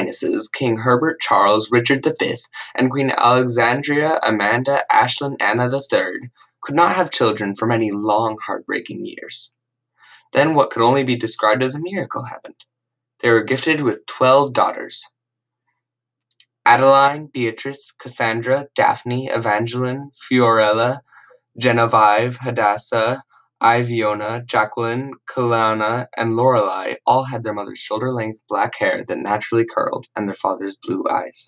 Highnesses, King Herbert Charles Richard V, and Queen Alexandria Amanda Ashlyn Anna III, could not have children for many long, heartbreaking years. Then what could only be described as a miracle happened. They were gifted with twelve daughters. Adeline, Beatrice, Cassandra, Daphne, Evangeline, Fiorella, Genevieve, Hadassah, Iviona, Jacqueline, Kalanna, and Lorelei all had their mother's shoulder-length black hair that naturally curled and their father's blue eyes.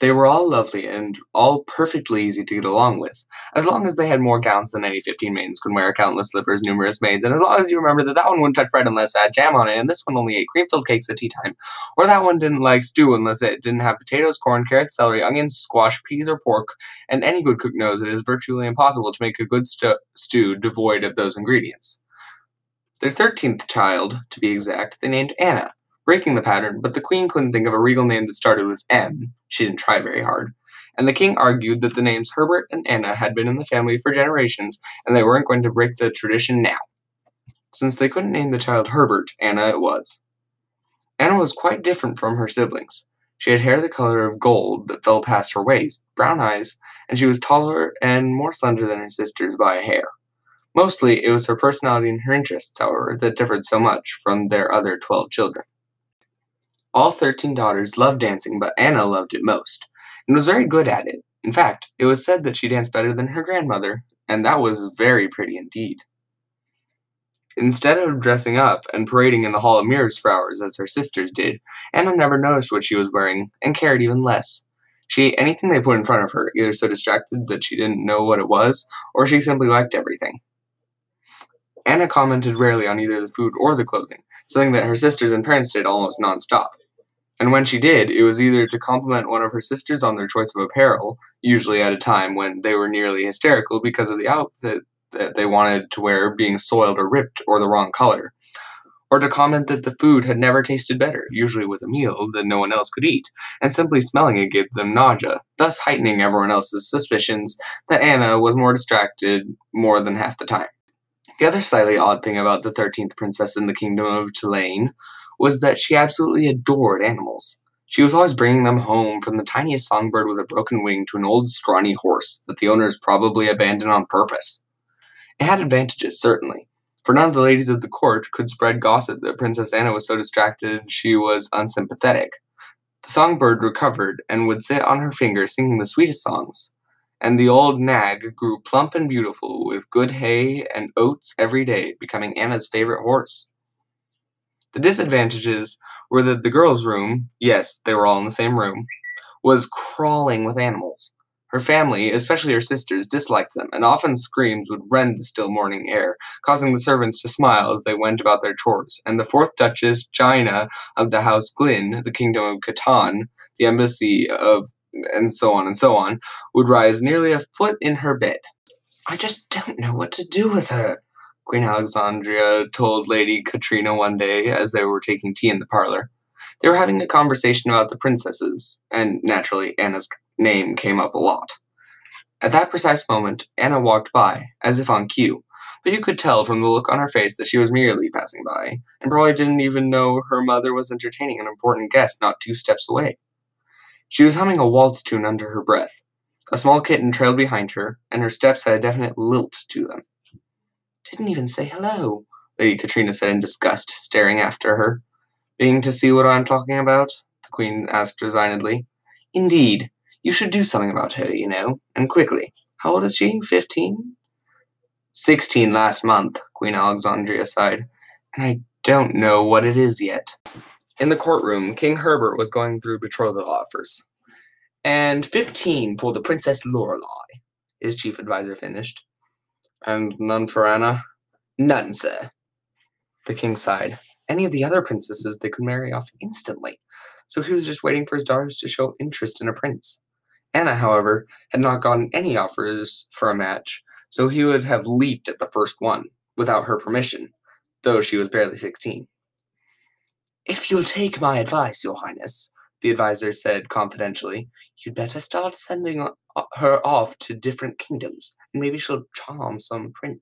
They were all lovely and all perfectly easy to get along with, as long as they had more gowns than any fifteen maidens could wear, countless slippers, numerous maids, and as long as you remember that that one wouldn't touch bread unless it had jam on it, and this one only ate cream-filled cakes at tea time, or that one didn't like stew unless it didn't have potatoes, corn, carrots, celery, onions, squash, peas, or pork, and any good cook knows it is virtually impossible to make a good stew devoid of those ingredients. Their thirteenth child, to be exact, they named Anna, breaking the pattern, but the queen couldn't think of a regal name that started with M. She didn't try very hard. And the king argued that the names Herbert and Anna had been in the family for generations, and they weren't going to break the tradition now. Since they couldn't name the child Herbert, Anna it was. Anna was quite different from her siblings. She had hair the color of gold that fell past her waist, brown eyes, and she was taller and more slender than her sisters by a hair. Mostly, it was her personality and her interests, however, that differed so much from their other twelve children. All thirteen daughters loved dancing, but Anna loved it most, and was very good at it. In fact, it was said that she danced better than her grandmother, and that was very pretty indeed. Instead of dressing up and parading in the Hall of Mirrors for hours as her sisters did, Anna never noticed what she was wearing, and cared even less. She ate anything they put in front of her, either so distracted that she didn't know what it was, or she simply liked everything. Anna commented rarely on either the food or the clothing, something that her sisters and parents did almost non-stop. And when she did, it was either to compliment one of her sisters on their choice of apparel, usually at a time when they were nearly hysterical because of the outfit that they wanted to wear being soiled or ripped or the wrong color, or to comment that the food had never tasted better, usually with a meal that no one else could eat, and simply smelling it gave them nausea, thus heightening everyone else's suspicions that Anna was more distracted more than half the time. The other slightly odd thing about the thirteenth princess in the kingdom of Tulane was that she absolutely adored animals. She was always bringing them home, from the tiniest songbird with a broken wing to an old scrawny horse that the owners probably abandoned on purpose. It had advantages, certainly, for none of the ladies of the court could spread gossip that Princess Anna was so distracted she was unsympathetic. The songbird recovered and would sit on her finger singing the sweetest songs, and the old nag grew plump and beautiful with good hay and oats every day, becoming Anna's favorite horse. The disadvantages were that the girls' room yes, they were all in the same room was crawling with animals. Her family, especially her sisters, disliked them, and often screams would rend the still morning air, causing the servants to smile as they went about their chores, and the fourth Duchess, Gina, of the House Glynn, the Kingdom of Catan, the embassy of and so on and so on, would rise nearly a foot in her bed. I just don't know what to do with her, Queen Alexandria told Lady Katrina one day as they were taking tea in the parlor. They were having a conversation about the princesses, and naturally Anna's name came up a lot. At that precise moment, Anna walked by, as if on cue, but you could tell from the look on her face that she was merely passing by, and probably didn't even know her mother was entertaining an important guest not two steps away. She was humming a waltz tune under her breath. A small kitten trailed behind her, and her steps had a definite lilt to them. Didn't even say hello, Lady Katrina said in disgust, staring after her. Being to see what I'm talking about? the Queen asked resignedly. Indeed. You should do something about her, you know, and quickly. How old is she? Fifteen? Sixteen last month, Queen Alexandria sighed. And I don't know what it is yet. In the courtroom, King Herbert was going through betrothal offers. And fifteen for the Princess Lorelei, his chief advisor finished. And none for Anna? None, sir. The king sighed. Any of the other princesses they could marry off instantly, so he was just waiting for his daughters to show interest in a prince. Anna, however, had not gotten any offers for a match, so he would have leaped at the first one, without her permission, though she was barely sixteen. If you'll take my advice, Your Highness, the adviser said confidentially, you'd better start sending her off to different kingdoms, and maybe she'll charm some prince.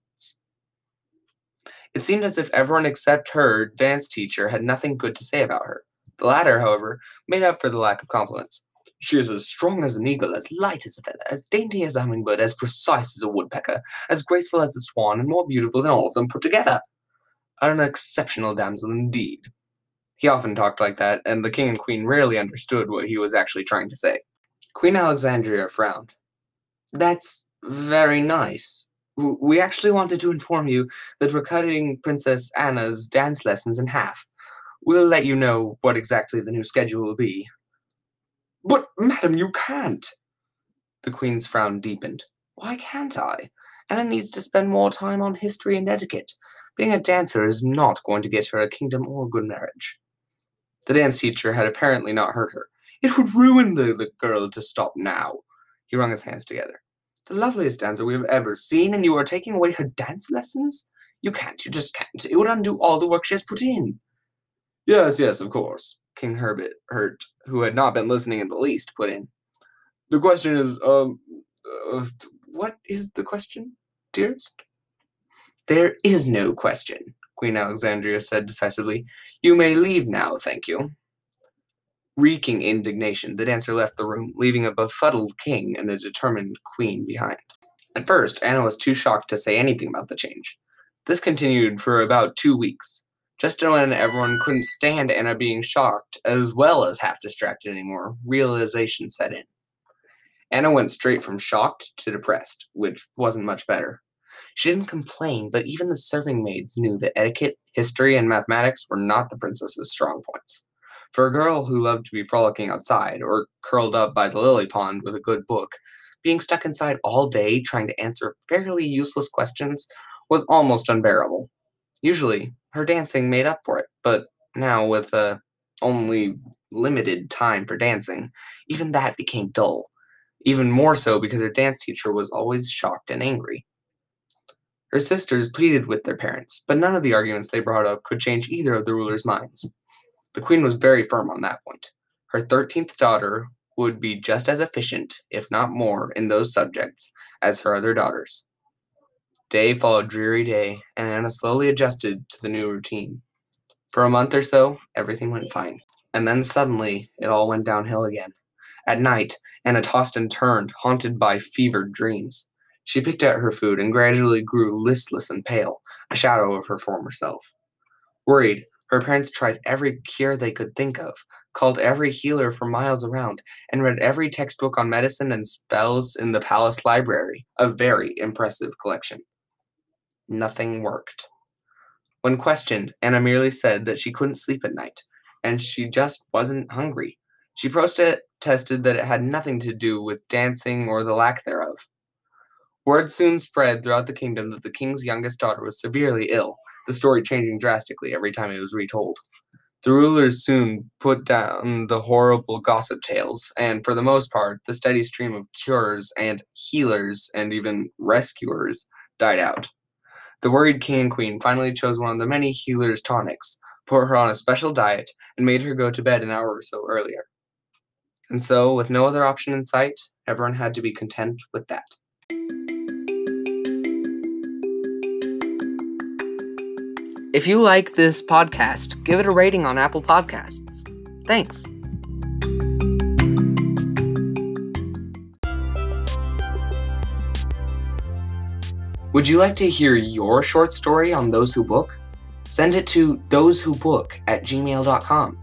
It seemed as if everyone except her dance teacher had nothing good to say about her. The latter, however, made up for the lack of compliments. She is as strong as an eagle, as light as a feather, as dainty as a hummingbird, as precise as a woodpecker, as graceful as a swan, and more beautiful than all of them put together. An exceptional damsel indeed. He often talked like that, and the king and queen rarely understood what he was actually trying to say. Queen Alexandria frowned. That's very nice. We actually wanted to inform you that we're cutting Princess Anna's dance lessons in half. We'll let you know what exactly the new schedule will be. But, madam, you can't. The queen's frown deepened. Why can't I? Anna needs to spend more time on history and etiquette. Being a dancer is not going to get her a kingdom or a good marriage. The dance teacher had apparently not heard her. It would ruin the, the girl to stop now. He wrung his hands together. The loveliest dancer we have ever seen, and you are taking away her dance lessons? You can't, you just can't. It would undo all the work she has put in. Yes, yes, of course. King Herbert, Hurt, who had not been listening in the least, put in. The question is, um, uh, what is the question, dearest? There is no question, Queen Alexandria said decisively. You may leave now, thank you. Reeking indignation, the dancer left the room, leaving a befuddled king and a determined queen behind. At first, Anna was too shocked to say anything about the change. This continued for about two weeks. Just when everyone couldn't stand Anna being shocked, as well as half distracted anymore, realization set in. Anna went straight from shocked to depressed, which wasn't much better. She didn't complain, but even the serving maids knew that etiquette, history, and mathematics were not the princess's strong points. For a girl who loved to be frolicking outside, or curled up by the lily pond with a good book, being stuck inside all day trying to answer fairly useless questions was almost unbearable. Usually, her dancing made up for it, but now, with uh, only limited time for dancing, even that became dull. Even more so because her dance teacher was always shocked and angry. Her sisters pleaded with their parents, but none of the arguments they brought up could change either of the rulers' minds. The queen was very firm on that point. Her thirteenth daughter would be just as efficient, if not more, in those subjects as her other daughters. Day followed dreary day, and Anna slowly adjusted to the new routine. For a month or so, everything went fine. And then suddenly, it all went downhill again. At night, Anna tossed and turned, haunted by fevered dreams. She picked at her food and gradually grew listless and pale, a shadow of her former self. Worried, her parents tried every cure they could think of, called every healer for miles around, and read every textbook on medicine and spells in the palace library, a very impressive collection nothing worked. When questioned, Anna merely said that she couldn't sleep at night, and she just wasn't hungry. She protested that it had nothing to do with dancing or the lack thereof. Word soon spread throughout the kingdom that the king's youngest daughter was severely ill, the story changing drastically every time it was retold. The rulers soon put down the horrible gossip tales, and for the most part, the steady stream of cures and healers and even rescuers died out. The worried king and queen finally chose one of the many healer's tonics, put her on a special diet, and made her go to bed an hour or so earlier. And so, with no other option in sight, everyone had to be content with that. If you like this podcast, give it a rating on Apple Podcasts. Thanks. Would you like to hear your short story on Those Who Book? Send it to thosewhobook at gmail.com.